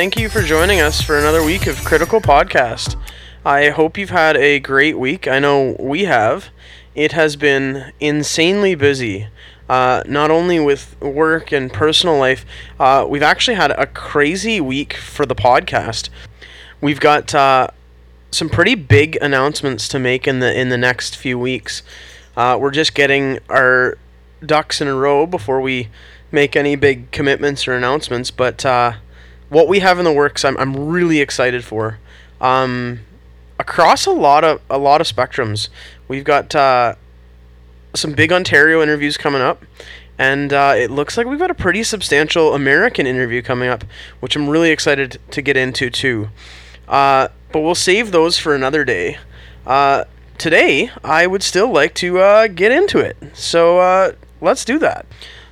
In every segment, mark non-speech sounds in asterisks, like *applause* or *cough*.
Thank you for joining us for another week of Critical Podcast. I hope you've had a great week. I know we have. It has been insanely busy. Uh, not only with work and personal life, uh, we've actually had a crazy week for the podcast. We've got uh, some pretty big announcements to make in the in the next few weeks. Uh, we're just getting our ducks in a row before we make any big commitments or announcements. But uh, what we have in the works, I'm, I'm really excited for. Um, across a lot of a lot of spectrums, we've got uh, some big Ontario interviews coming up. And uh, it looks like we've got a pretty substantial American interview coming up, which I'm really excited to get into too. Uh, but we'll save those for another day. Uh, today, I would still like to uh, get into it. So uh, let's do that.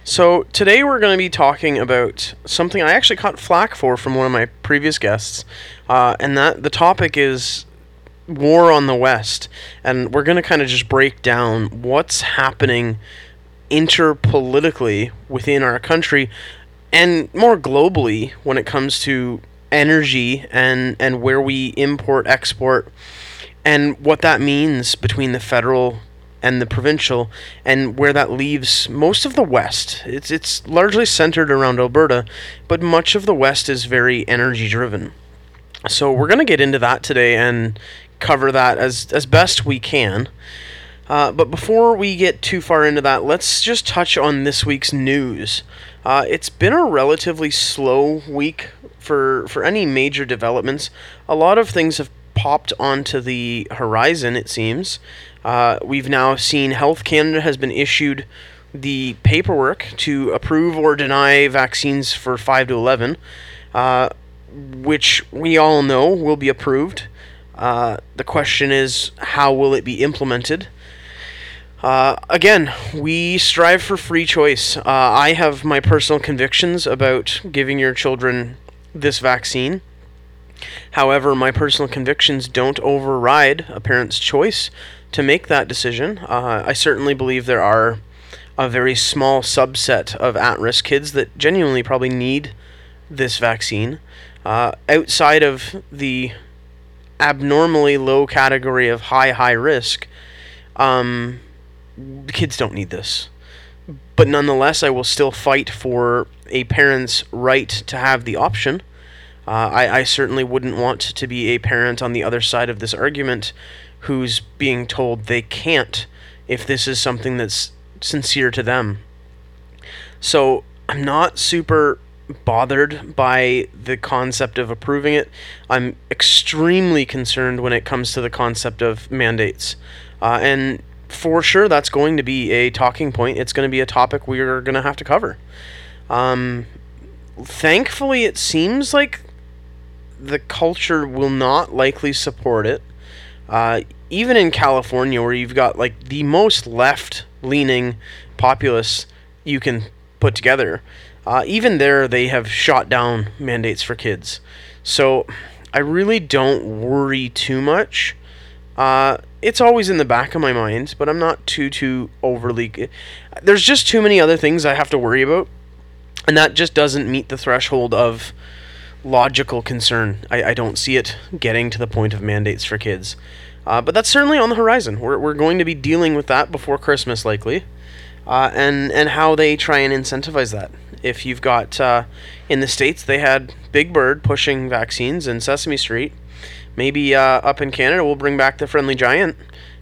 So today we're going to be talking about something I actually caught flack for from one of my previous guests, uh, and that the topic is war on the West, and we're going to kind of just break down what's happening interpolitically within our country, and more globally when it comes to energy and and where we import export and what that means between the federal and the provincial and where that leaves most of the west it's it's largely centered around Alberta but much of the west is very energy driven so we're going to get into that today and cover that as as best we can uh, but before we get too far into that, let's just touch on this week's news. Uh, it's been a relatively slow week for for any major developments. A lot of things have popped onto the horizon. It seems uh, we've now seen Health Canada has been issued the paperwork to approve or deny vaccines for five to eleven, uh, which we all know will be approved. Uh, the question is, how will it be implemented? Uh, again, we strive for free choice. Uh, I have my personal convictions about giving your children this vaccine. However, my personal convictions don't override a parent's choice to make that decision. Uh, I certainly believe there are a very small subset of at risk kids that genuinely probably need this vaccine. Uh, outside of the abnormally low category of high, high risk, um, kids don't need this. But nonetheless, I will still fight for a parent's right to have the option. Uh, I, I certainly wouldn't want to be a parent on the other side of this argument who's being told they can't if this is something that's sincere to them. So I'm not super bothered by the concept of approving it. I'm extremely concerned when it comes to the concept of mandates. Uh, and for sure that's going to be a talking point. It's going to be a topic we're going to have to cover. Um, thankfully, it seems like the culture will not likely support it. Uh, even in California, where you've got like the most left-leaning populace you can put together, uh, even there they have shot down mandates for kids. So I really don't worry too much. Uh, it's always in the back of my mind, but I'm not too too overly. There's just too many other things I have to worry about, and that just doesn't meet the threshold of logical concern. I, I don't see it getting to the point of mandates for kids, uh, but that's certainly on the horizon. We're we're going to be dealing with that before Christmas, likely, uh, and and how they try and incentivize that. If you've got uh, in the states, they had Big Bird pushing vaccines in Sesame Street maybe uh, up in Canada we'll bring back the Friendly Giant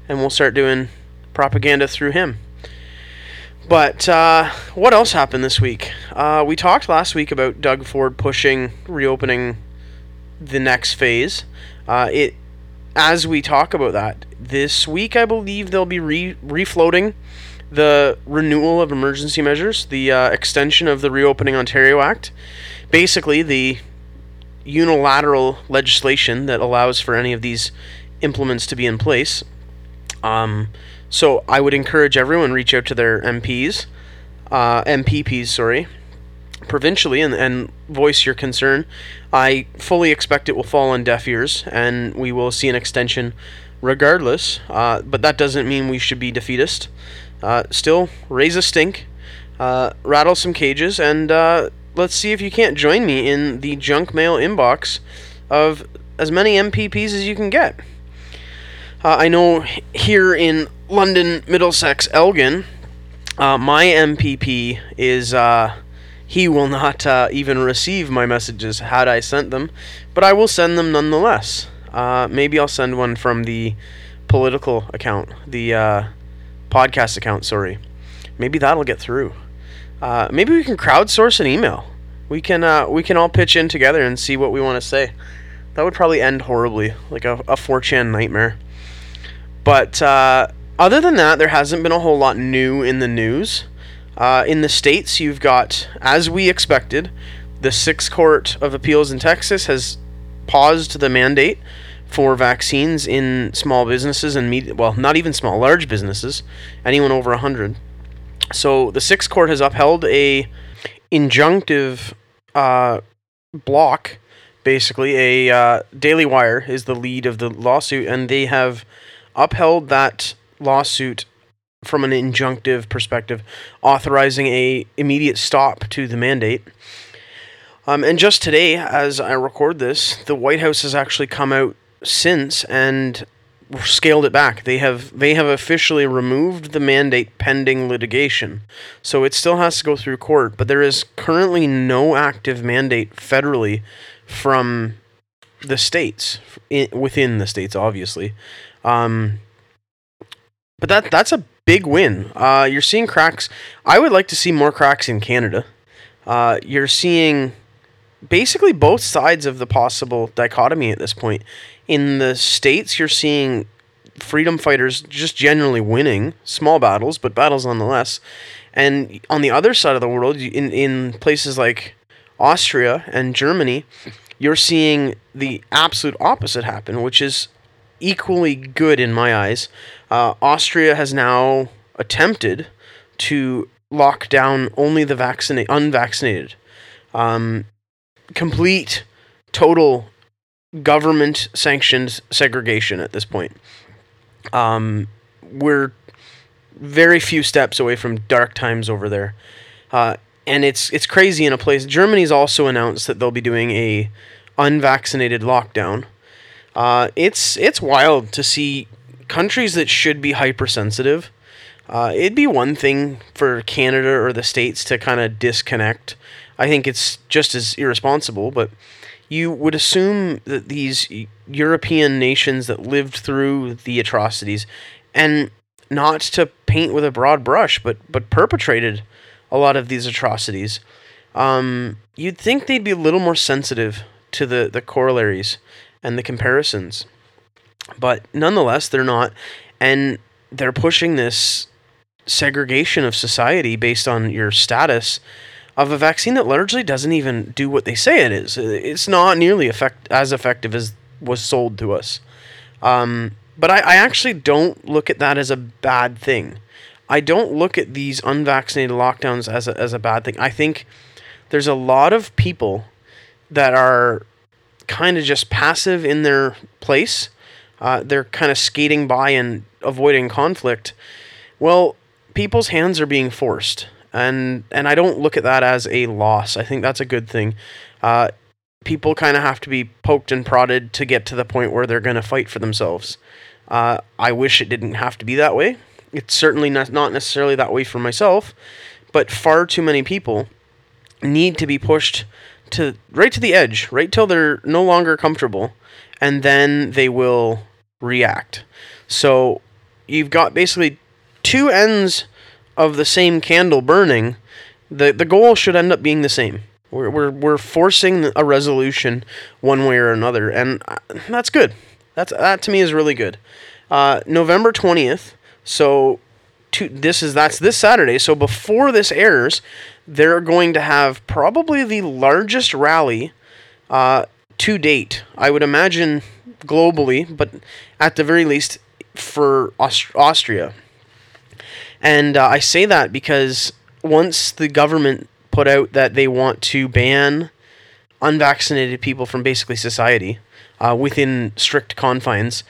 and we'll start doing propaganda through him. But uh, what else happened this week? Uh, we talked last week about Doug Ford pushing reopening the next phase. It as we talk about that this week, I believe they'll be re- refloating the renewal of emergency measures, the uh, extension of the Reopening Ontario Act. Basically, the unilateral legislation that allows for any of these implements to be in place. Um, so I would encourage everyone reach out to their MPs, uh, MPPs, sorry, provincially, and, and voice your concern. I fully expect it will fall on deaf ears, and we will see an extension regardless. Uh, but that doesn't mean we should be defeatist. Uh, still, raise a stink, uh, rattle some cages, and uh, let's see if you can't join me in the junk mail inbox of as many MPPs as you can get. Uh, I know here in London, Middlesex, Elgin, uh, my MPP is he will not uh, even receive my messages had I sent them, but I will send them nonetheless. Uh, maybe I'll send one from the political account, the uh, podcast account. Sorry, maybe that'll get through. Uh, maybe we can crowdsource an email. We can uh, we can all pitch in together and see what we want to say. That would probably end horribly, like a, a 4chan nightmare. But uh, other than that, there hasn't been a whole lot new in the news. Uh, in the states, you've got, as we expected, the Sixth Court of Appeals in Texas has paused the mandate for vaccines in small businesses and med- well, not even small, large businesses, anyone over 100. So the Sixth Court has upheld a injunctive uh, block, basically a uh, Daily Wire is the lead of the lawsuit, and they have upheld that lawsuit from an injunctive perspective, authorizing a immediate stop to the mandate. Um, and just today, as I record this, the White House has actually come out since and scaled it back. They have they have officially removed the mandate pending litigation. So it still has to go through court, but there is currently no active mandate federally from the states in, within the states obviously. Um, but that that's a big win. Uh, you're seeing cracks. I would like to see more cracks in Canada. Uh, you're seeing basically both sides of the possible dichotomy at this point. In the states, you're seeing freedom fighters just generally winning small battles, but battles nonetheless. And on the other side of the world, in in places like Austria and Germany, you're seeing the absolute opposite happen, which is equally good in my eyes. Uh, Austria has now attempted to lock down only the vaccinated, unvaccinated. Um, complete, total government sanctioned segregation at this point. Um, we're very few steps away from dark times over there. Uh, and it's it's crazy in a place. Germany's also announced that they'll be doing a unvaccinated lockdown. Uh, it's it's wild to see countries that should be hypersensitive. Uh, it'd be one thing for Canada or the states to kind of disconnect. I think it's just as irresponsible, but you would assume that these European nations that lived through the atrocities, and not to paint with a broad brush, but but perpetrated a lot of these atrocities, um, you'd think they'd be a little more sensitive to the the corollaries and the comparisons. But nonetheless, they're not, and they're pushing this segregation of society based on your status of a vaccine that largely doesn't even do what they say it is. It's not nearly effect- as effective as was sold to us. Um, but I, I actually don't look at that as a bad thing. I don't look at these unvaccinated lockdowns as a, as a bad thing. I think there's a lot of people that are kind of just passive in their place. Uh, they're kind of skating by and avoiding conflict. Well, people's hands are being forced and and I don't look at that as a loss. I think that's a good thing. Uh, people kind of have to be poked and prodded to get to the point where they're going to fight for themselves. Uh, I wish it didn't have to be that way. It's certainly not, not necessarily that way for myself, but far too many people need to be pushed to right to the edge, right till they're no longer comfortable, and then they will react. So you've got basically two ends of the same candle burning, the the goal should end up being the same. We're we're we're forcing a resolution one way or another, and uh, that's good. That's that to me is really good. Uh, November twentieth. So, to, this is that's this Saturday. So before this airs, they're going to have probably the largest rally uh, to date. I would imagine globally, but at the very least for Aust- Austria. And uh, I say that because once the government put out that they want to ban unvaccinated people from basically society uh, within strict confines,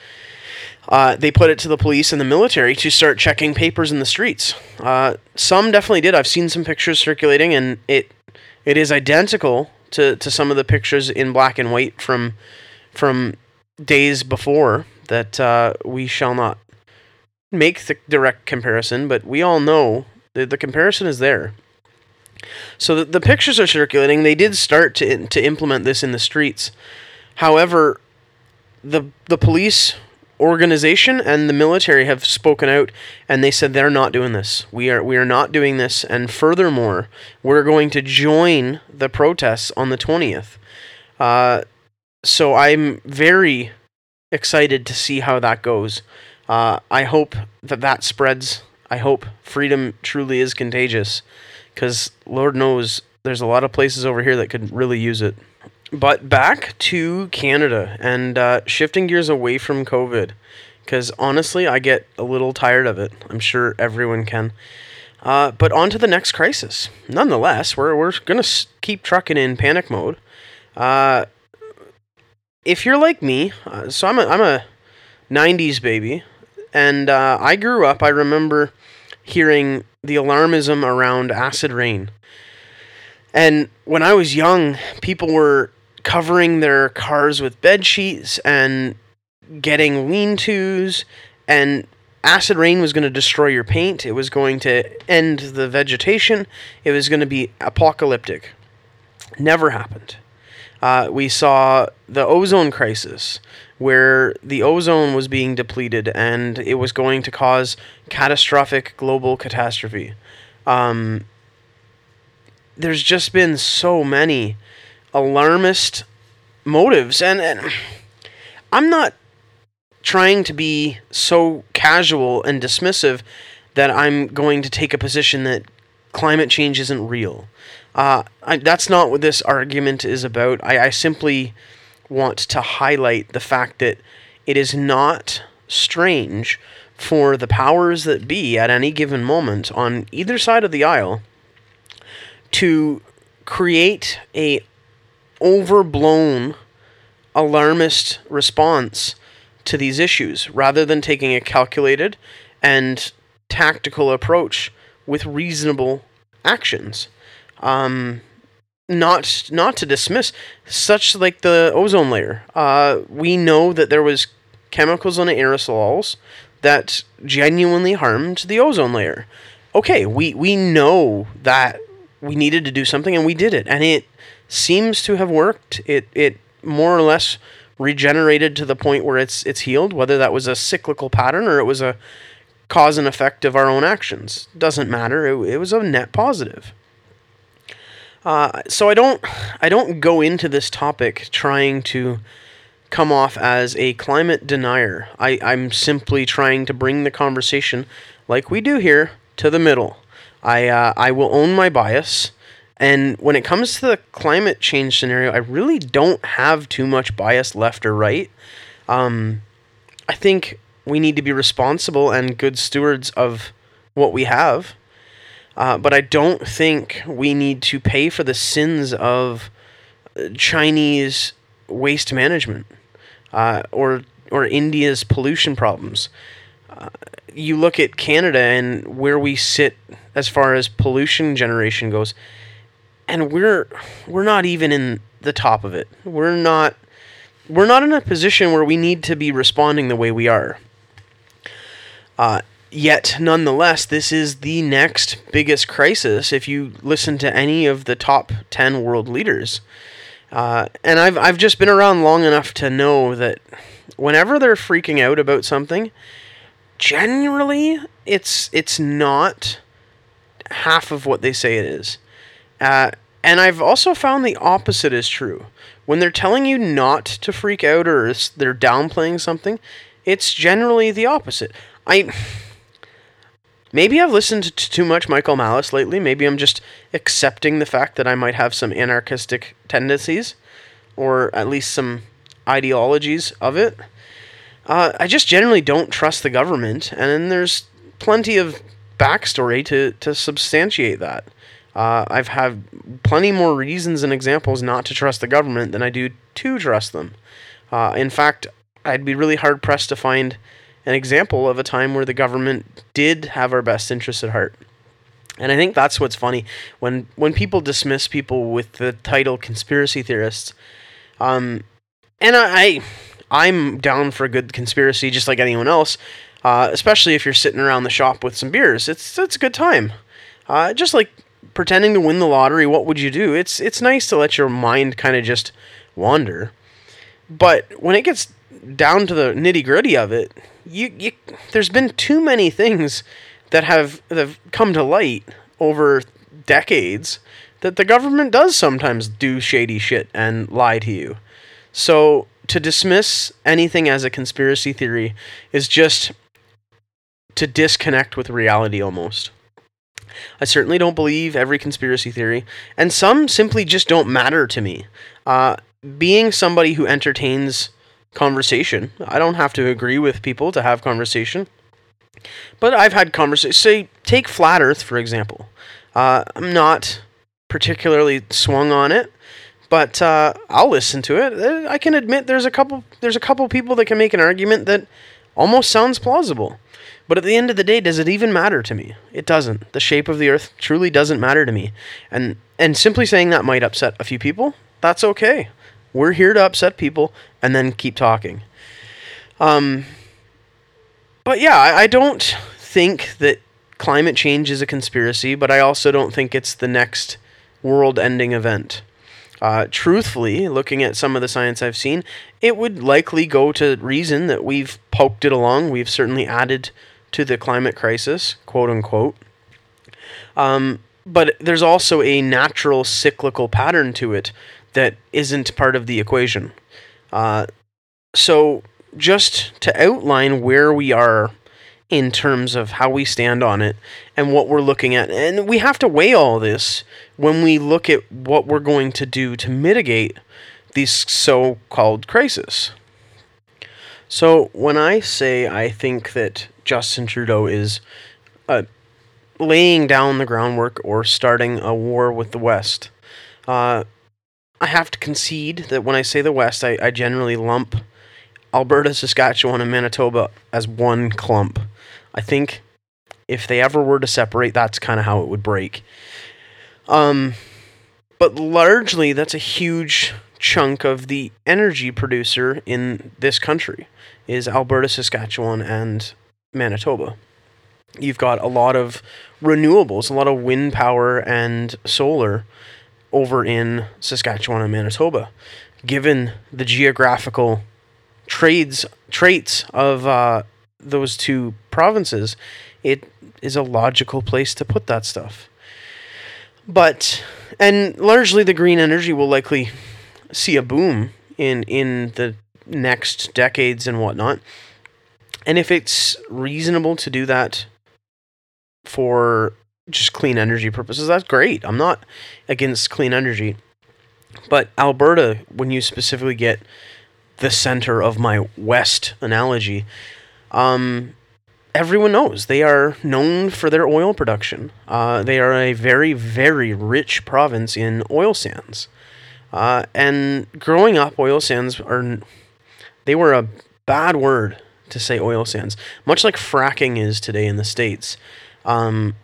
uh, they put it to the police and the military to start checking papers in the streets. Uh, some definitely did. I've seen some pictures circulating, and it It is identical to, to some of the pictures in black and white from from days before that uh, we shall not make the direct comparison, but we all know the, the comparison is there. So the, the pictures are circulating. They did start to to implement this in the streets. However, the the police organization and the military have spoken out and they said they're not doing this. We are we are not doing this and furthermore, we're going to join the protests on the 20th. Uh, so I'm very excited to see how that goes. Uh, I hope that that spreads. I hope freedom truly is contagious because Lord knows there's a lot of places over here that could really use it. But back to Canada and uh, shifting gears away from COVID, because honestly, I get a little tired of it. I'm sure everyone can. Uh, but on to the next crisis. Nonetheless, we're, we're going to keep trucking in panic mode. Uh, if you're like me, uh, so I'm a, I'm a 90s baby, and uh, I grew up, I remember hearing the alarmism around acid rain. And when I was young, people were covering their cars with bed sheets and getting lean tos and acid rain was going to destroy your paint. It was going to end the vegetation. It was going to be apocalyptic. Never happened. Uh, we saw the ozone crisis where the ozone was being depleted and it was going to cause catastrophic global catastrophe. Um, there's just been so many alarmist motives and, and I'm not trying to be so casual and dismissive that I'm going to take a position that climate change isn't real. Uh, I, that's not what this argument is about. I, I simply want to highlight the fact that it is not strange for the powers that be at any given moment on either side of the aisle to create a overblown alarmist response to these issues rather than taking a calculated and tactical approach with reasonable actions. Um, not not to dismiss such like the ozone layer. Uh, we know that there was chemicals on aerosols that genuinely harmed the ozone layer. Okay, we we know that we needed to do something and we did it, and it seems to have worked. It it more or less regenerated to the point where it's it's healed. Whether that was a cyclical pattern or it was a cause and effect of our own actions doesn't matter. It, it was a net positive. Uh, so I don't I don't go into this topic trying to come off as a climate denier. I, I'm simply trying to bring the conversation, like we do here, to the middle. I uh, I will own my bias. And when it comes to the climate change scenario, I really don't have too much bias left or right. Um, I think we need to be responsible and good stewards of what we have. Uh, but I don't think we need to pay for the sins of uh, Chinese waste management uh, or or India's pollution problems. Uh, you look at Canada and where we sit as far as pollution generation goes and we're we're not even in the top of it. We're not we're not in a position where we need to be responding the way we are. Uh, yet, nonetheless, this is the next biggest crisis. If you listen to any of the top ten world leaders, uh, and I've I've just been around long enough to know that whenever they're freaking out about something, generally it's it's not half of what they say it is. Uh, and I've also found the opposite is true. When they're telling you not to freak out or they're downplaying something, it's generally the opposite. I maybe I've listened to too much Michael Malice lately. Maybe I'm just accepting the fact that I might have some anarchistic tendencies, or at least some ideologies of it. Uh, I just generally don't trust the government, and there's plenty of backstory to to substantiate that. Uh, I've had plenty more reasons and examples not to trust the government than I do to trust them. Uh, in fact, I'd be really hard pressed to find an example of a time where the government did have our best interests at heart. And I think that's what's funny when when people dismiss people with the title conspiracy theorists. Um, and I, I am down for a good conspiracy just like anyone else. Uh, especially if you're sitting around the shop with some beers, it's it's a good time. Uh, just like pretending to win the lottery, what would you do? It's it's nice to let your mind kind of just wander. But when it gets down to the nitty gritty of it, you, you there's been too many things that have that have come to light over decades that the government does sometimes do shady shit and lie to you. So to dismiss anything as a conspiracy theory is just to disconnect with reality almost. I certainly don't believe every conspiracy theory, and some simply just don't matter to me. Uh, being somebody who entertains conversation, I don't have to agree with people to have conversation. But I've had conversations. Say, take flat Earth for example. Uh, I'm not particularly swung on it, but uh, I'll listen to it. Uh, I can admit there's a couple there's a couple people that can make an argument that almost sounds plausible. But at the end of the day, does it even matter to me? It doesn't. The shape of the Earth truly doesn't matter to me, and and simply saying that might upset a few people. That's okay. We're here to upset people and then keep talking. Um, but yeah, I, I don't think that climate change is a conspiracy, but I also don't think it's the next world ending event. Uh, truthfully, looking at some of the science I've seen, it would likely go to reason that we've poked it along. We've certainly added to the climate crisis, quote unquote. Um, but there's also a natural cyclical pattern to it that isn't part of the equation. Uh, so, just to outline where we are in terms of how we stand on it and what we're looking at, and we have to weigh all this when we look at what we're going to do to mitigate these so called crises. So, when I say I think that Justin Trudeau is uh, laying down the groundwork or starting a war with the West, uh, I have to concede that when I say the West, I, I generally lump Alberta, Saskatchewan, and Manitoba as one clump. I think if they ever were to separate, that's kind of how it would break. Um, but largely, that's a huge chunk of the energy producer in this country is Alberta, Saskatchewan, and Manitoba. You've got a lot of renewables, a lot of wind power and solar over in Saskatchewan and Manitoba, given the geographical trades traits of uh, those two provinces, it is a logical place to put that stuff. But and largely the green energy will likely see a boom in in the next decades and whatnot. And if it's reasonable to do that for just clean energy purposes, that's great. I'm not against clean energy. But Alberta, when you specifically get the center of my west analogy, um, everyone knows they are known for their oil production. Uh, they are a very, very rich province in oil sands. Uh, and growing up, oil sands are, they were a bad word to say oil sands, much like fracking is today in the States. Um,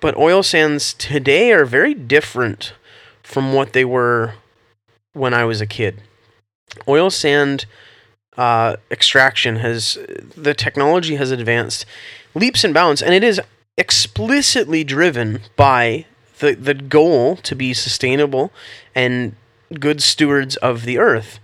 but oil sands today are very different from what they were when I was a kid. Oil sand uh, extraction has the technology has advanced leaps and bounds, and it is explicitly driven by the the goal to be sustainable and good stewards of the earth.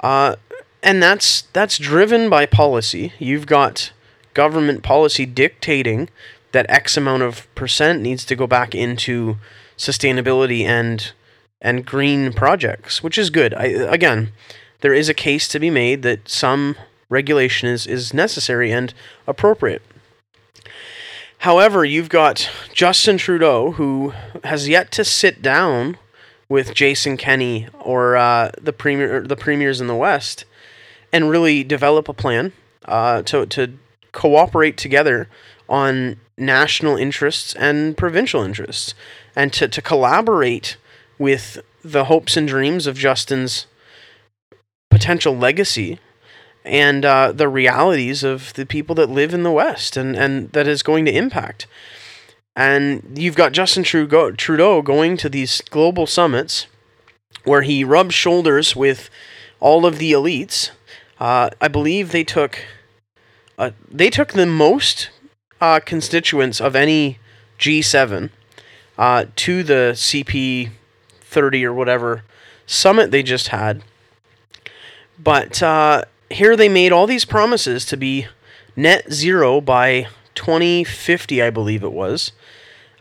Uh, and that's that's driven by policy. You've got government policy dictating that X amount of percent needs to go back into sustainability and and green projects, which is good. I, again, there is a case to be made that some regulation is, is necessary and appropriate. However, you've got Justin Trudeau, who has yet to sit down with Jason Kenney or uh, the premier, the premiers in the West, and really develop a plan uh, to to cooperate together on national interests and provincial interests, and to, to collaborate with the hopes and dreams of Justin's potential legacy and uh, the realities of the people that live in the West and, and that is going to impact. And you've got Justin Trudeau, Trudeau going to these global summits where he rubs shoulders with all of the elites. Uh, I believe they took uh, they took the most uh, constituents of any G7 uh, to the CP 30 or whatever summit they just had. But uh, here they made all these promises to be net zero by 2050, I believe it was,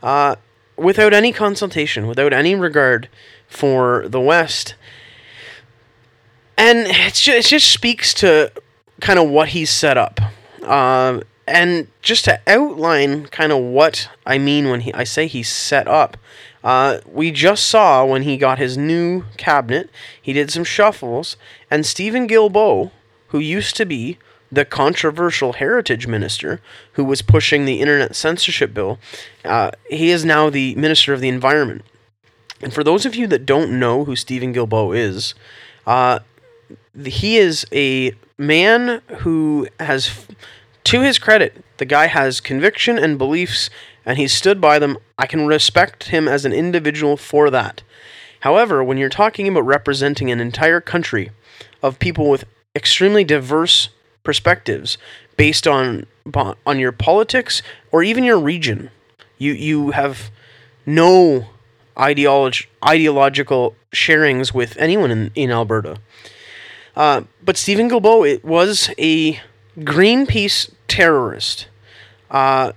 uh, without any consultation, without any regard for the West. And just, it just speaks to kind of what he's set up. Uh, and just to outline kind of what I mean when he, I say he's set up, uh, we just saw when he got his new cabinet, he did some shuffles, and Steven Guilbeault, who used to be the controversial heritage minister who was pushing the internet censorship bill, uh, he is now the minister of the environment. And for those of you that don't know who Steven Guilbeault is, uh, he is a man who has, to his credit, the guy has conviction and beliefs, and he's stood by them. I can respect him as an individual for that. However, when you're talking about representing an entire country of people with extremely diverse perspectives based on on your politics or even your region, you you have no ideology ideological sharings with anyone in, in Alberta. Uh, but Steven Guilbeault it was a Greenpeace terrorist. Uh,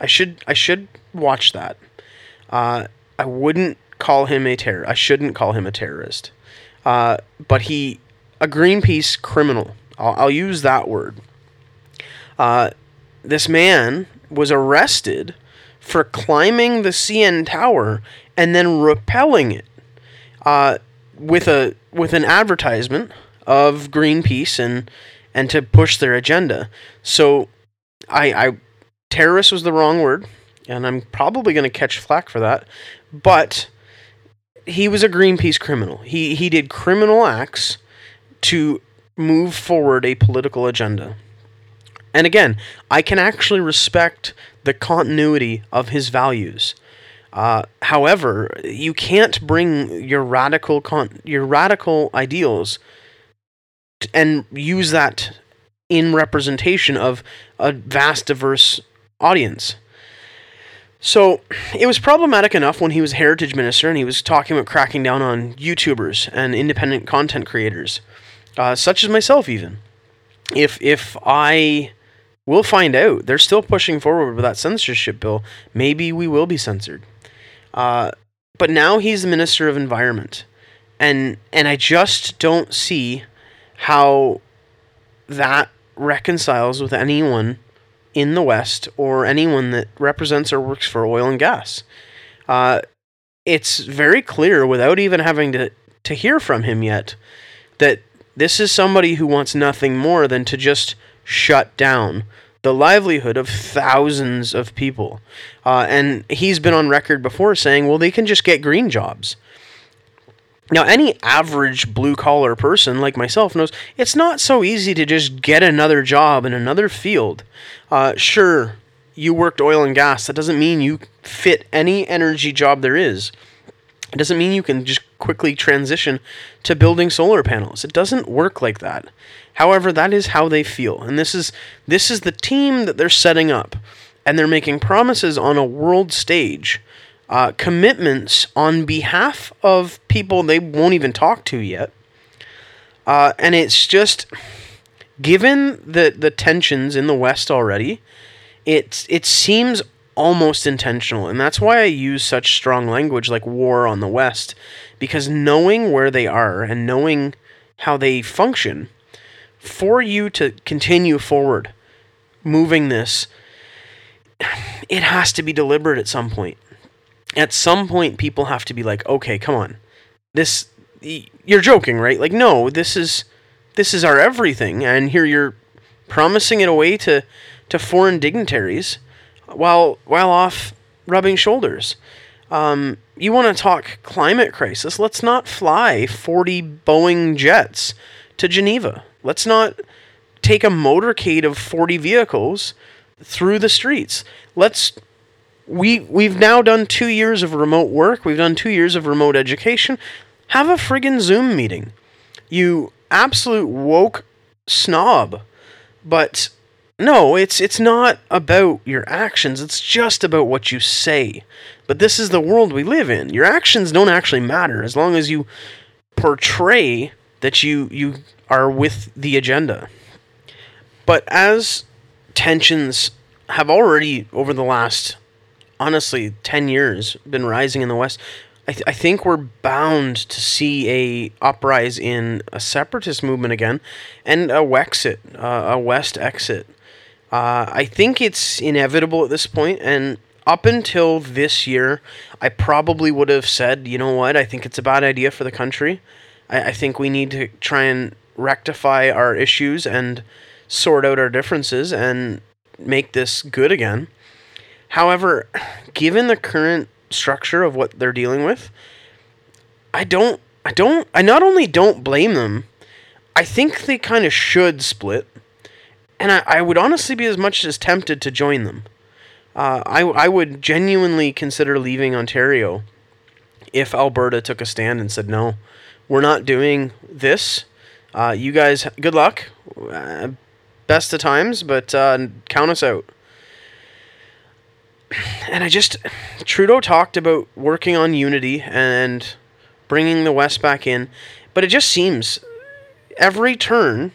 I should I should watch that. Uh, I wouldn't call him a terror. I shouldn't call him a terrorist. Uh, but he a Greenpeace criminal. I'll, I'll use that word. Uh, this man was arrested for climbing the CN Tower and then rappelling it uh, with a with an advertisement of Greenpeace and and to push their agenda. So I, I terrorist was the wrong word, and I'm probably going to catch flack for that. But he was a Greenpeace criminal. He he did criminal acts to move forward a political agenda. And again, I can actually respect the continuity of his values. Uh, however, you can't bring your radical con- your radical ideals t- and use that in representation of a vast diverse audience. So it was problematic enough when he was heritage minister and he was talking about cracking down on YouTubers and independent content creators, uh, such as myself. Even if if I will find out they're still pushing forward with that censorship bill, maybe we will be censored. Uh, but now he's the minister of environment, and and I just don't see how that reconciles with anyone in the West or anyone that represents or works for oil and gas. Uh, it's very clear without even having to, to hear from him yet that this is somebody who wants nothing more than to just shut down the livelihood of thousands of people. Uh, and he's been on record before saying, well, they can just get green jobs. Now, any average blue collar person like myself knows it's not so easy to just get another job in another field. Uh, sure, you worked oil and gas. That doesn't mean you fit any energy job there is. It doesn't mean you can just quickly transition to building solar panels. It doesn't work like that. However, that is how they feel. And this is this is the team that they're setting up. And they're making promises on a world stage uh, commitments on behalf of people they won't even talk to yet. Uh, and it's just given the the tensions in the West already, it it seems almost intentional, and that's why I use such strong language like war on the West, because knowing where they are and knowing how they function, for you to continue forward, moving this, it has to be deliberate at some point. At some point people have to be like okay come on. This you're joking right? Like no this is this is our everything and here you're promising it away to to foreign dignitaries while while off rubbing shoulders. Um, you want to talk climate crisis? Let's not fly 40 boeing jets to geneva let's not take a motorcade of 40 vehicles through the streets let's we we've now done two years of remote work. We've done two years of remote education. Have a friggin' Zoom meeting. You absolute woke snob. But no, it's it's not about your actions. It's just about what you say. But this is the world we live in. Your actions don't actually matter as long as you portray that you you are with the agenda. But as tensions have already over the last honestly 10 years been rising in the west I, th- I think we're bound to see a uprise in a separatist movement again and a wexit uh, a west exit. Uh, i think it's inevitable at this point and up until this year i probably would have said you know what? I think it's a bad idea for the country. I, I think we need to try and rectify our issues and sort out our differences and make this good again. However, given the current structure of what they're dealing with, I don't I don't I not only don't blame them, I think they kind of should split. And I, I would honestly be as much as tempted to join them. Uh, I, I would genuinely consider leaving Ontario if Alberta took a stand and said, no, we're not doing this. Uh, you guys, good luck. Uh, best of times, but uh, count us out. And I just, Trudeau talked about working on unity and bringing the West back in, but it just seems every turn,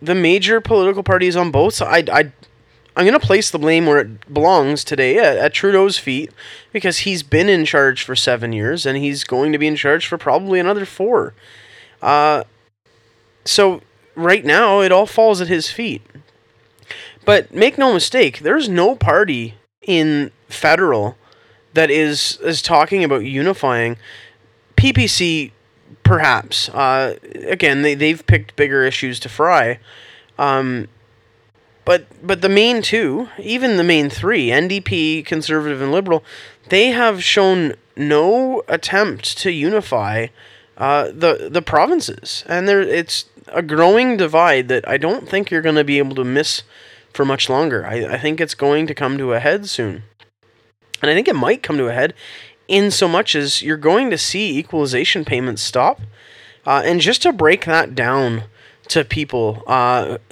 the major political parties on both sides, I, I, I'm going to place the blame where it belongs today at, at Trudeau's feet because he's been in charge for seven years and he's going to be in charge for probably another four. Uh, so right now it all falls at his feet. But make no mistake, there's no party in federal that is is talking about unifying. PPC, perhaps. Uh, again, they they've picked bigger issues to fry. Um, but but the main two, even the main three, NDP, Conservative, and Liberal, they have shown no attempt to unify uh, the the provinces, and there it's a growing divide that I don't think you're going to be able to miss for much longer. I, I think it's going to come to a head soon. And I think it might come to a head in so much as you're going to see equalization payments stop. Uh, and just to break that down to people,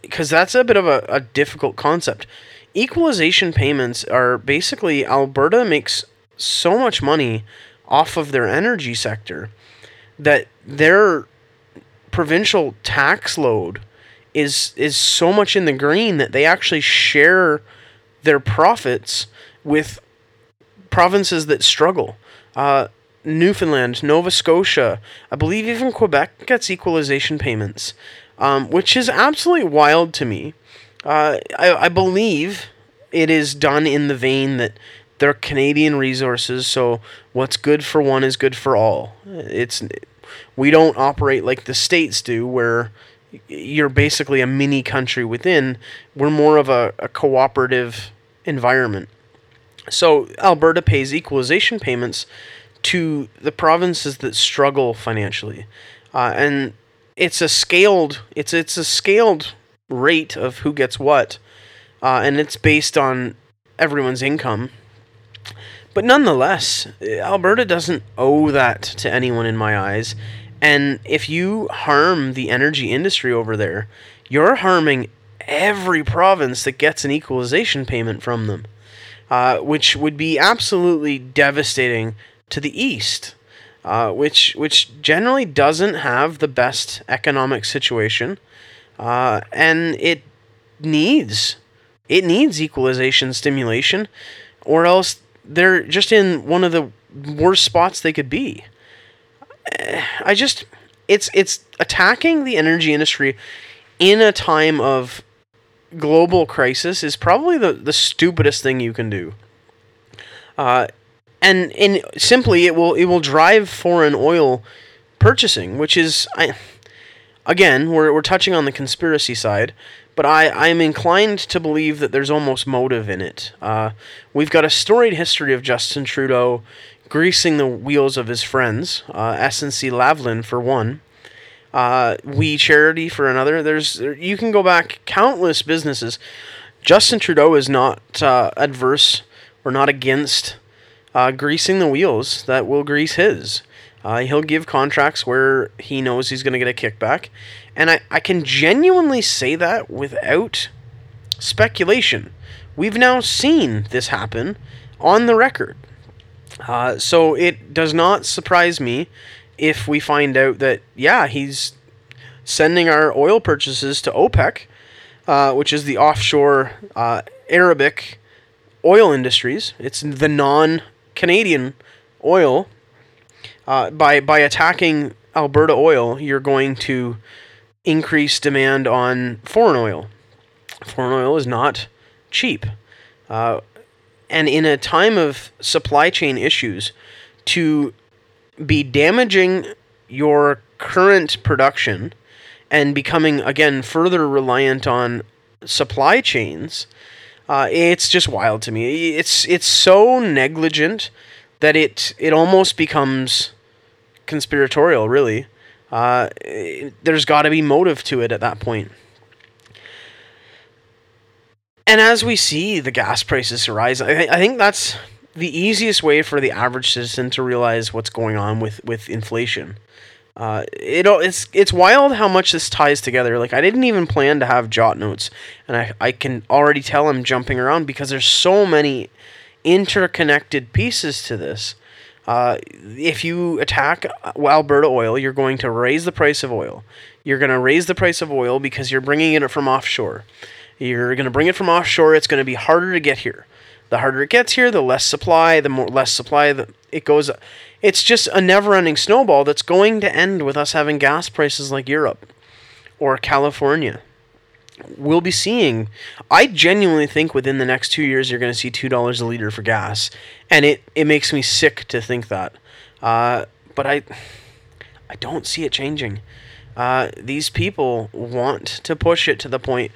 because uh, that's a bit of a, a difficult concept. Equalization payments are basically Alberta makes so much money off of their energy sector that they're provincial tax load is is so much in the green that they actually share their profits with provinces that struggle. Uh, Newfoundland, Nova Scotia, I believe even Quebec gets equalization payments, um, which is absolutely wild to me. Uh, I, I believe it is done in the vein that they're Canadian resources, so what's good for one is good for all. It's we don't operate like the states do, where you're basically a mini country within. We're more of a, a cooperative environment. So Alberta pays equalization payments to the provinces that struggle financially, uh, and it's a scaled it's it's a scaled rate of who gets what, uh, and it's based on everyone's income. But nonetheless, Alberta doesn't owe that to anyone in my eyes. And if you harm the energy industry over there, you're harming every province that gets an equalization payment from them, uh, which would be absolutely devastating to the east, uh, which which generally doesn't have the best economic situation, uh, and it needs it needs equalization stimulation, or else they're just in one of the worst spots they could be. I just it's it's attacking the energy industry in a time of global crisis is probably the, the stupidest thing you can do. Uh, and and simply it will it will drive foreign oil purchasing, which is I again we're we're touching on the conspiracy side, but I, I'm inclined to believe that there's almost motive in it. Uh, we've got a storied history of Justin Trudeau greasing the wheels of his friends, uh, SNC Lavalin for one, uh, We Charity for another. There's you can go back countless businesses. Justin Trudeau is not uh, adverse or not against uh, greasing the wheels that will grease his. Uh, he'll give contracts where he knows he's going to get a kickback. And I, I can genuinely say that without speculation. We've now seen this happen on the record. Uh, so it does not surprise me if we find out that, yeah, he's sending our oil purchases to OPEC, uh, which is the offshore uh, Arabic oil industries. It's the non Canadian oil. Uh, by, by attacking Alberta oil, you're going to increase demand on foreign oil. Foreign oil is not cheap. Uh, and in a time of supply chain issues, to be damaging your current production and becoming again further reliant on supply chains, uh, it's just wild to me. It's it's so negligent that it it almost becomes conspiratorial. Really, uh, there's got to be motive to it at that point. And as we see the gas prices rise, I, th- I think that's the easiest way for the average citizen to realize what's going on with, with inflation. Uh, it it's it's wild how much this ties together. Like I didn't even plan to have jot notes, and I I can already tell I'm jumping around because there's so many interconnected pieces to this. Uh, if you attack Alberta oil, you're going to raise the price of oil. You're going to raise the price of oil because you're bringing it from offshore. You're going to bring it from offshore. It's going to be harder to get here. The harder it gets here, the less supply. The more less supply, the, it goes. It's just a never-ending snowball that's going to end with us having gas prices like Europe or California. We'll be seeing. I genuinely think within the next two years, you're going to see two dollars a liter for gas, and it it makes me sick to think that. Uh, but I, I don't see it changing. Uh, these people want to push it to the point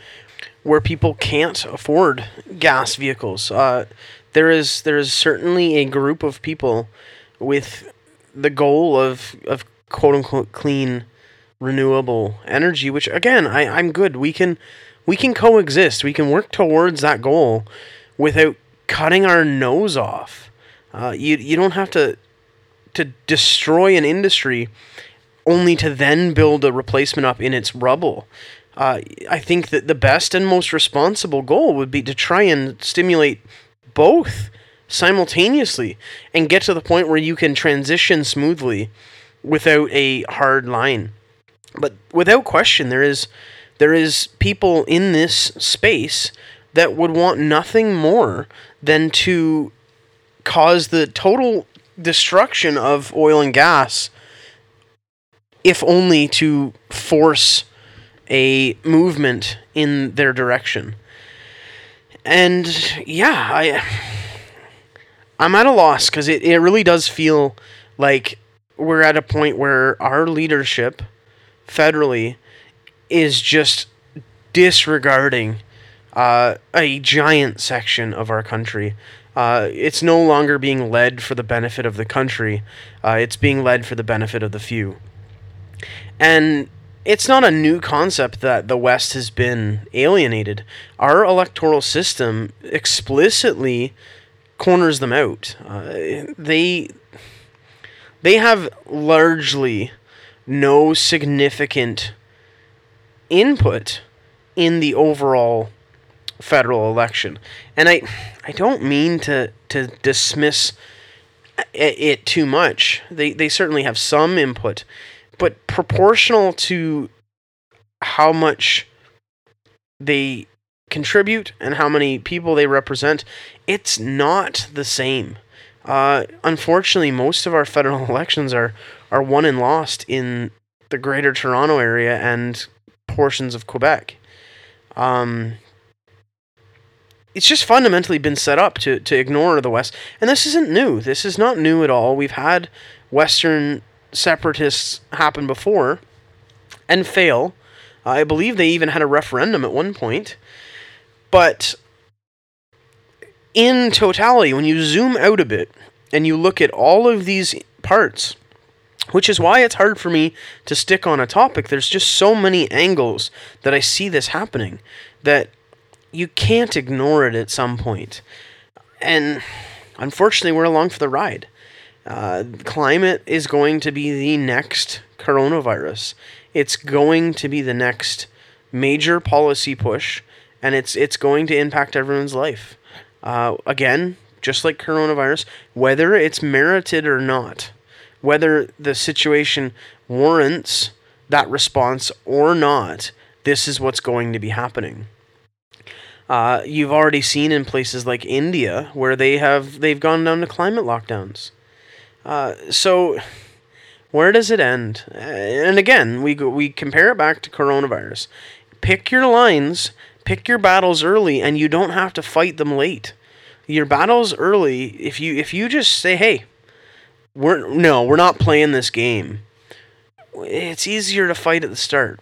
where people can't afford gas vehicles. Uh, there is there is certainly a group of people with the goal of of quote unquote clean renewable energy, which again I, I'm good. We can we can coexist. We can work towards that goal without cutting our nose off. Uh, you you don't have to to destroy an industry only to then build a replacement up in its rubble uh, I think that the best and most responsible goal would be to try and stimulate both simultaneously and get to the point where you can transition smoothly without a hard line. But without question, there is there is people in this space that would want nothing more than to cause the total destruction of oil and gas, if only to force a movement in their direction. And yeah, I I'm at a loss because it, it really does feel like we're at a point where our leadership federally is just disregarding uh, a giant section of our country. Uh, it's no longer being led for the benefit of the country. Uh, it's being led for the benefit of the few. And it's not a new concept that the West has been alienated. Our electoral system explicitly corners them out. Uh, they they have largely no significant input in the overall federal election. And I I don't mean to to dismiss it too much. They they certainly have some input but proportional to how much they contribute and how many people they represent, it's not the same. Uh, unfortunately, most of our federal *laughs* elections are, are won and lost in the greater Toronto area and portions of Quebec. Um, it's just fundamentally been set up to, to ignore the West. And this isn't new. This is not new at all. We've had Western separatists happen before and fail. I believe they even had a referendum at one point. But in totality, when you zoom out a bit and you look at all of these parts, which is why it's hard for me to stick on a topic, there's just so many angles that I see this happening that you can't ignore it at some point. and unfortunately, we're along for the ride. Uh, climate is going to be the next coronavirus. It's going to be the next major policy push, and it's it's going to impact everyone's life. Uh, again, just like coronavirus, whether it's merited or not, whether the situation warrants that response or not, this is what's going to be happening. Uh, you've already seen in places like India where they have they've gone down to climate lockdowns. Uh, so where does it end? And again, we go, we compare it back to coronavirus. Pick your lines, pick your battles early, and you don't have to fight them late. Your battles early. If you if you just say, "Hey, we're no, we're not playing this game," it's easier to fight at the start.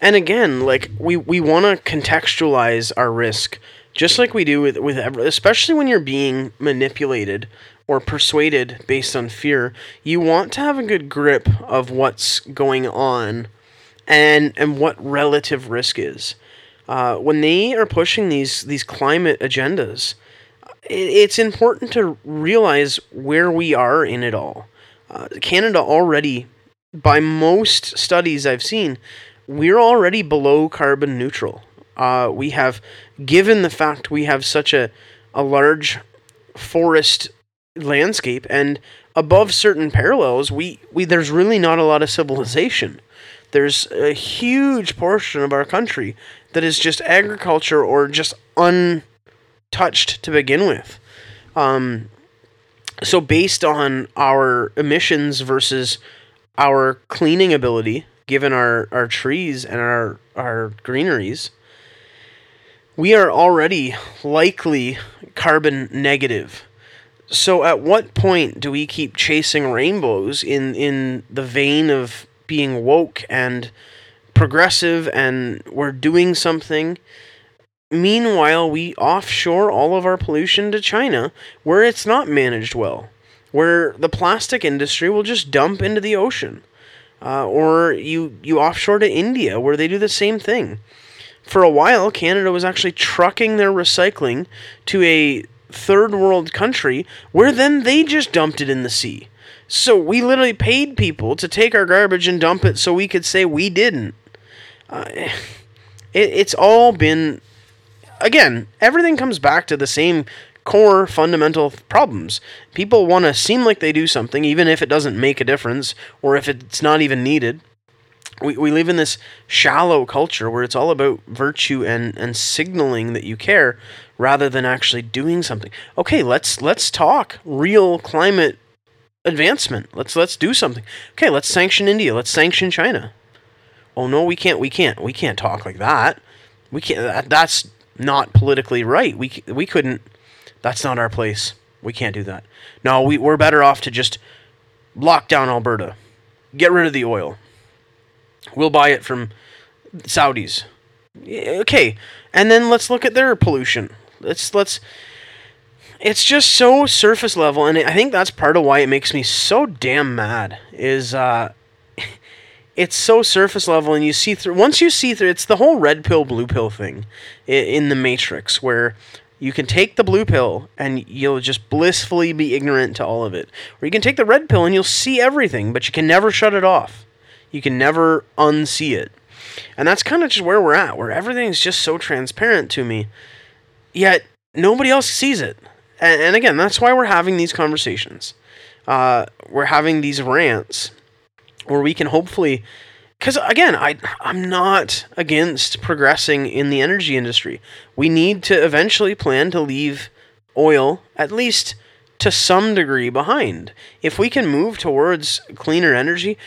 And again, like we we want to contextualize our risk just like we do with with especially when you're being manipulated or persuaded based on fear. You want to have a good grip of what's going on and and what relative risk is. Uh, when they are pushing these these climate agendas, it's important to realize where we are in it all. Uh, Canada already, by most studies I've seen, we're already below carbon neutral. Uh, we have, given the fact we have such a, a large forest landscape and above certain parallels, we, we there's really not a lot of civilization. There's a huge portion of our country that is just agriculture or just untouched to begin with. Um, so based on our emissions versus our cleaning ability, given our, our trees and our, our greeneries, we are already likely carbon negative. So at what point do we keep chasing rainbows in, in the vein of being woke and progressive and we're doing something? Meanwhile, we offshore all of our pollution to China where it's not managed well, where the plastic industry will just dump into the ocean. Uh, or you you offshore to India where they do the same thing. For a while, Canada was actually trucking their recycling to a third world country where then they just dumped it in the sea. So we literally paid people to take our garbage and dump it so we could say we didn't. Uh, *sighs* it, it's all been again, everything comes back to the same core fundamental problems. People want to seem like they do something, even if it doesn't make a difference or if it's not even needed. We, we live in this shallow culture where it's all about virtue and, and signaling that you care rather than actually doing something. Okay, let's let's talk real climate advancement. Let's let's do something. Okay, let's sanction India. Let's sanction China. Oh no, we can't. We can't. We can't talk like that. We can't. That, that's not politically right. We we couldn't that's not our place. We can't do that. No, we, we're better off to just lock down Alberta. Get rid of the oil. We'll buy it from Saudis. Okay. And then let's look at their pollution. Let's let's it's just so surface level and I think that's part of why it makes me so damn mad is uh it's so surface level and you see through once you see through it's the whole red pill blue pill thing in the matrix where you can take the blue pill and you'll just blissfully be ignorant to all of it. Or you can take the red pill and you'll see everything, but you can never shut it off. You can never unsee it. And that's kind of just where we're at, where everything's just so transparent to me, yet nobody else sees it. And, and again, that's why we're having these conversations. Uh, we're having these rants where we can hopefully because again i i'm not against progressing in the energy industry. We need to eventually plan to leave oil at least to some degree behind. If we can move towards cleaner energy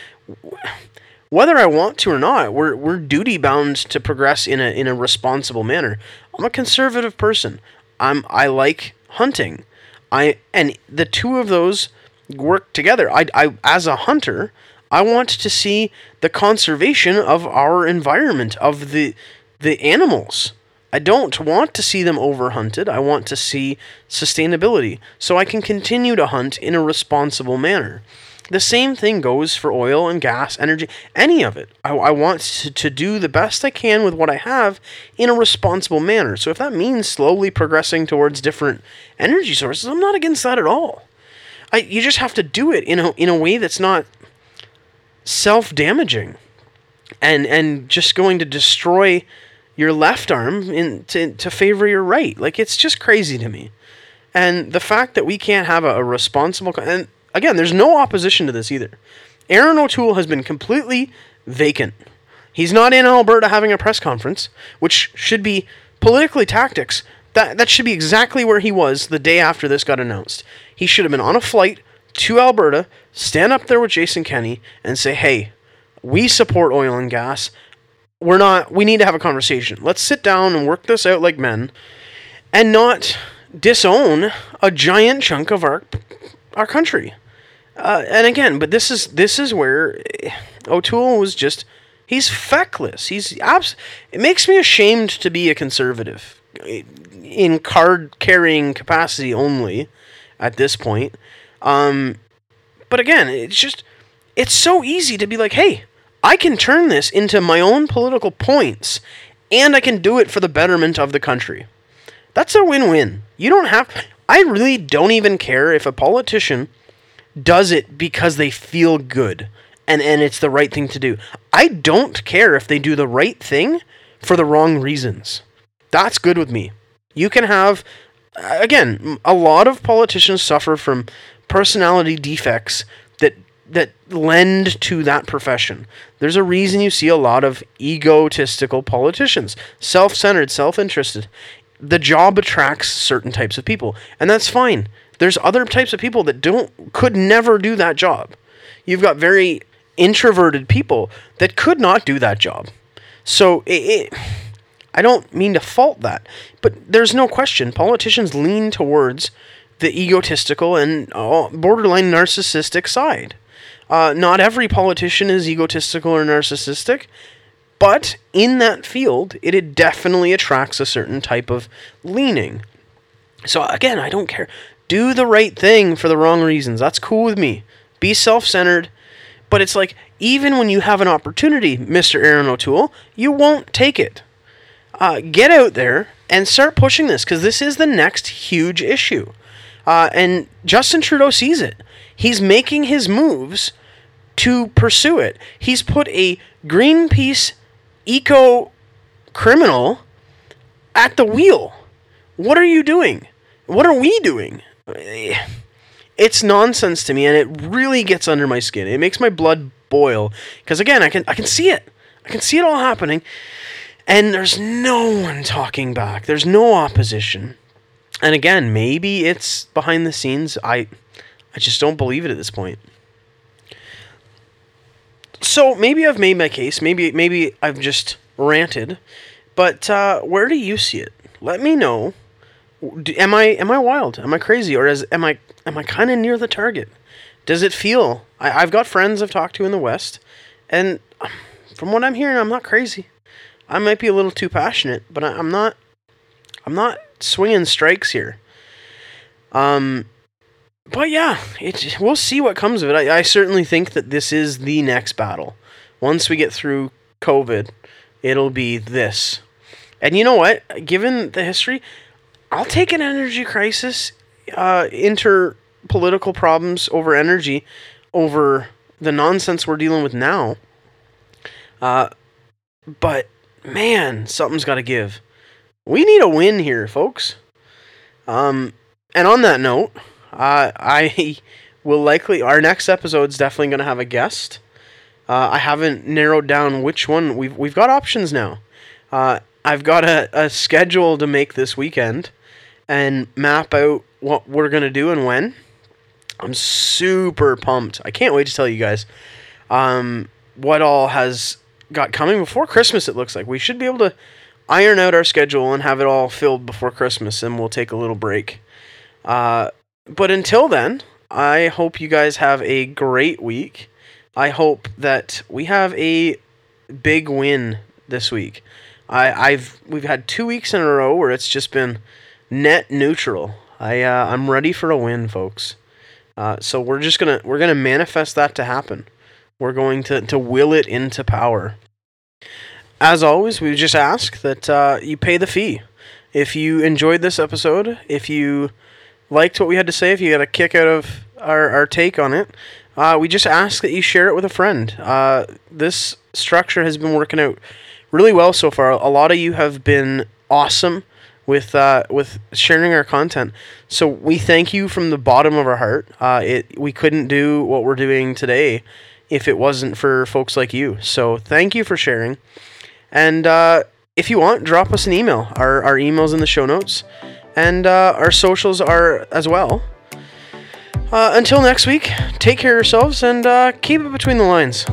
whether i want to or not we're we're duty bound to progress in a in a responsible manner. I'm a conservative person. I'm i like hunting. I and the two of those work together. I i as a hunter I want to see the conservation of our environment, of the the animals. I don't want to see them overhunted. I want to see sustainability so I can continue to hunt in a responsible manner. The same thing goes for oil and gas, energy, any of it. I, I want to, to do the best I can with what I have in a responsible manner. So if that means slowly progressing towards different energy sources, I'm not against that at all. I, you just have to do it in a, in a way that's not self damaging and and just going to destroy your left arm in to, to favor your right. Like it's just crazy to me. And the fact that we can't have a, a responsible and again, there's no opposition to this either. Erin O'Toole has been completely vacant. He's not in Alberta having a press conference, which should be politically tactics. That that should be exactly where he was the day after this got announced. He should have been on a flight to Alberta, stand up there with Jason Kenney and say, "Hey, we support oil and gas. We're not we need to have a conversation. Let's sit down and work this out like men and not disown a giant chunk of our our country." Uh, and again, but this is this is where O'Toole was just he's feckless. He's abs- it makes me ashamed to be a conservative in card carrying capacity only at this point. Um, but again, it's just it's so easy to be like, "Hey, I can turn this into my own political points and I can do it for the betterment of the country." That's a win-win. You don't have I really don't even care if a politician does it because they feel good and and it's the right thing to do. I don't care if they do the right thing for the wrong reasons. That's good with me. You can have again, a lot of politicians suffer from personality defects that that lend to that profession. There's a reason you see a lot of egotistical politicians, self-centered, self-interested. The job attracts certain types of people, and that's fine. There's other types of people that don't could never do that job. You've got very introverted people that could not do that job. So it, it I don't mean to fault that, but there's no question politicians lean towards the egotistical and uh, borderline narcissistic side. Uh, not every politician is egotistical or narcissistic, but in that field, it, it definitely attracts a certain type of leaning. So again, I don't care do the right thing for the wrong reasons. That's cool with me. Be self centered. But it's like, even when you have an opportunity, Mr. Erin O'Toole, you won't take it. Uh, get out there and start pushing this because this is the next huge issue. Uh, and Justin Trudeau sees it. He's making his moves to pursue it. He's put a Greenpeace eco criminal at the wheel. What are you doing? What are we doing? it's nonsense to me and it really gets under my skin. It makes my blood boil because again, I can I can see it. I can see it all happening and there's no one talking back. There's no opposition. And again, maybe it's behind the scenes. I I just don't believe it at this point. So maybe I've made my case. Maybe maybe I've just ranted. But uh, where do you see it? Let me know am I am I wild? Am I crazy, or is am I am I kind of near the target? Does it feel? I, I've got friends I've talked to in the West, and from what I'm hearing, I'm not crazy. I might be a little too passionate, but I, I'm not. I'm not swinging strikes here. Um, but yeah, it we'll see what comes of it. I, I certainly think that this is the next battle. Once we get through COVID, it'll be this. And you know what? Given the history, I'll take an energy crisis, uh, inter political problems over energy, over the nonsense we're dealing with now. Uh, but man, something's got to give. We need a win here, folks. Um, and on that note, uh, I *laughs* will likely our next episode is definitely going to have a guest. Uh, I haven't narrowed down which one. We've we've got options now. Uh, I've got a, a schedule to make this weekend and map out what we're going to do and when. I'm super pumped. I can't wait to tell you guys um, what all has got coming before Christmas, it looks like. We should be able to iron out our schedule and have it all filled before Christmas, and we'll take a little break. Uh, but until then, I hope you guys have a great week. I hope that we have a big win this week. I, I've we've had two weeks in a row where it's just been net neutral. I uh, I'm ready for a win, folks. Uh, so we're just gonna we're gonna manifest that to happen. We're going to to will it into power. As always, we just ask that uh, you pay the fee. If you enjoyed this episode, if you liked what we had to say, if you got a kick out of our, our take on it, uh, we just ask that you share it with a friend. Uh, this structure has been working out really well so far. A lot of you have been awesome with uh, with sharing our content. So we thank you from the bottom of our heart. Uh, it we couldn't do what we're doing today if it wasn't for folks like you. So thank you for sharing. And uh, if you want, drop us an email. Our our email's in the show notes, and uh, our socials are as well. Uh, until next week, take care of yourselves and uh, keep it between the lines.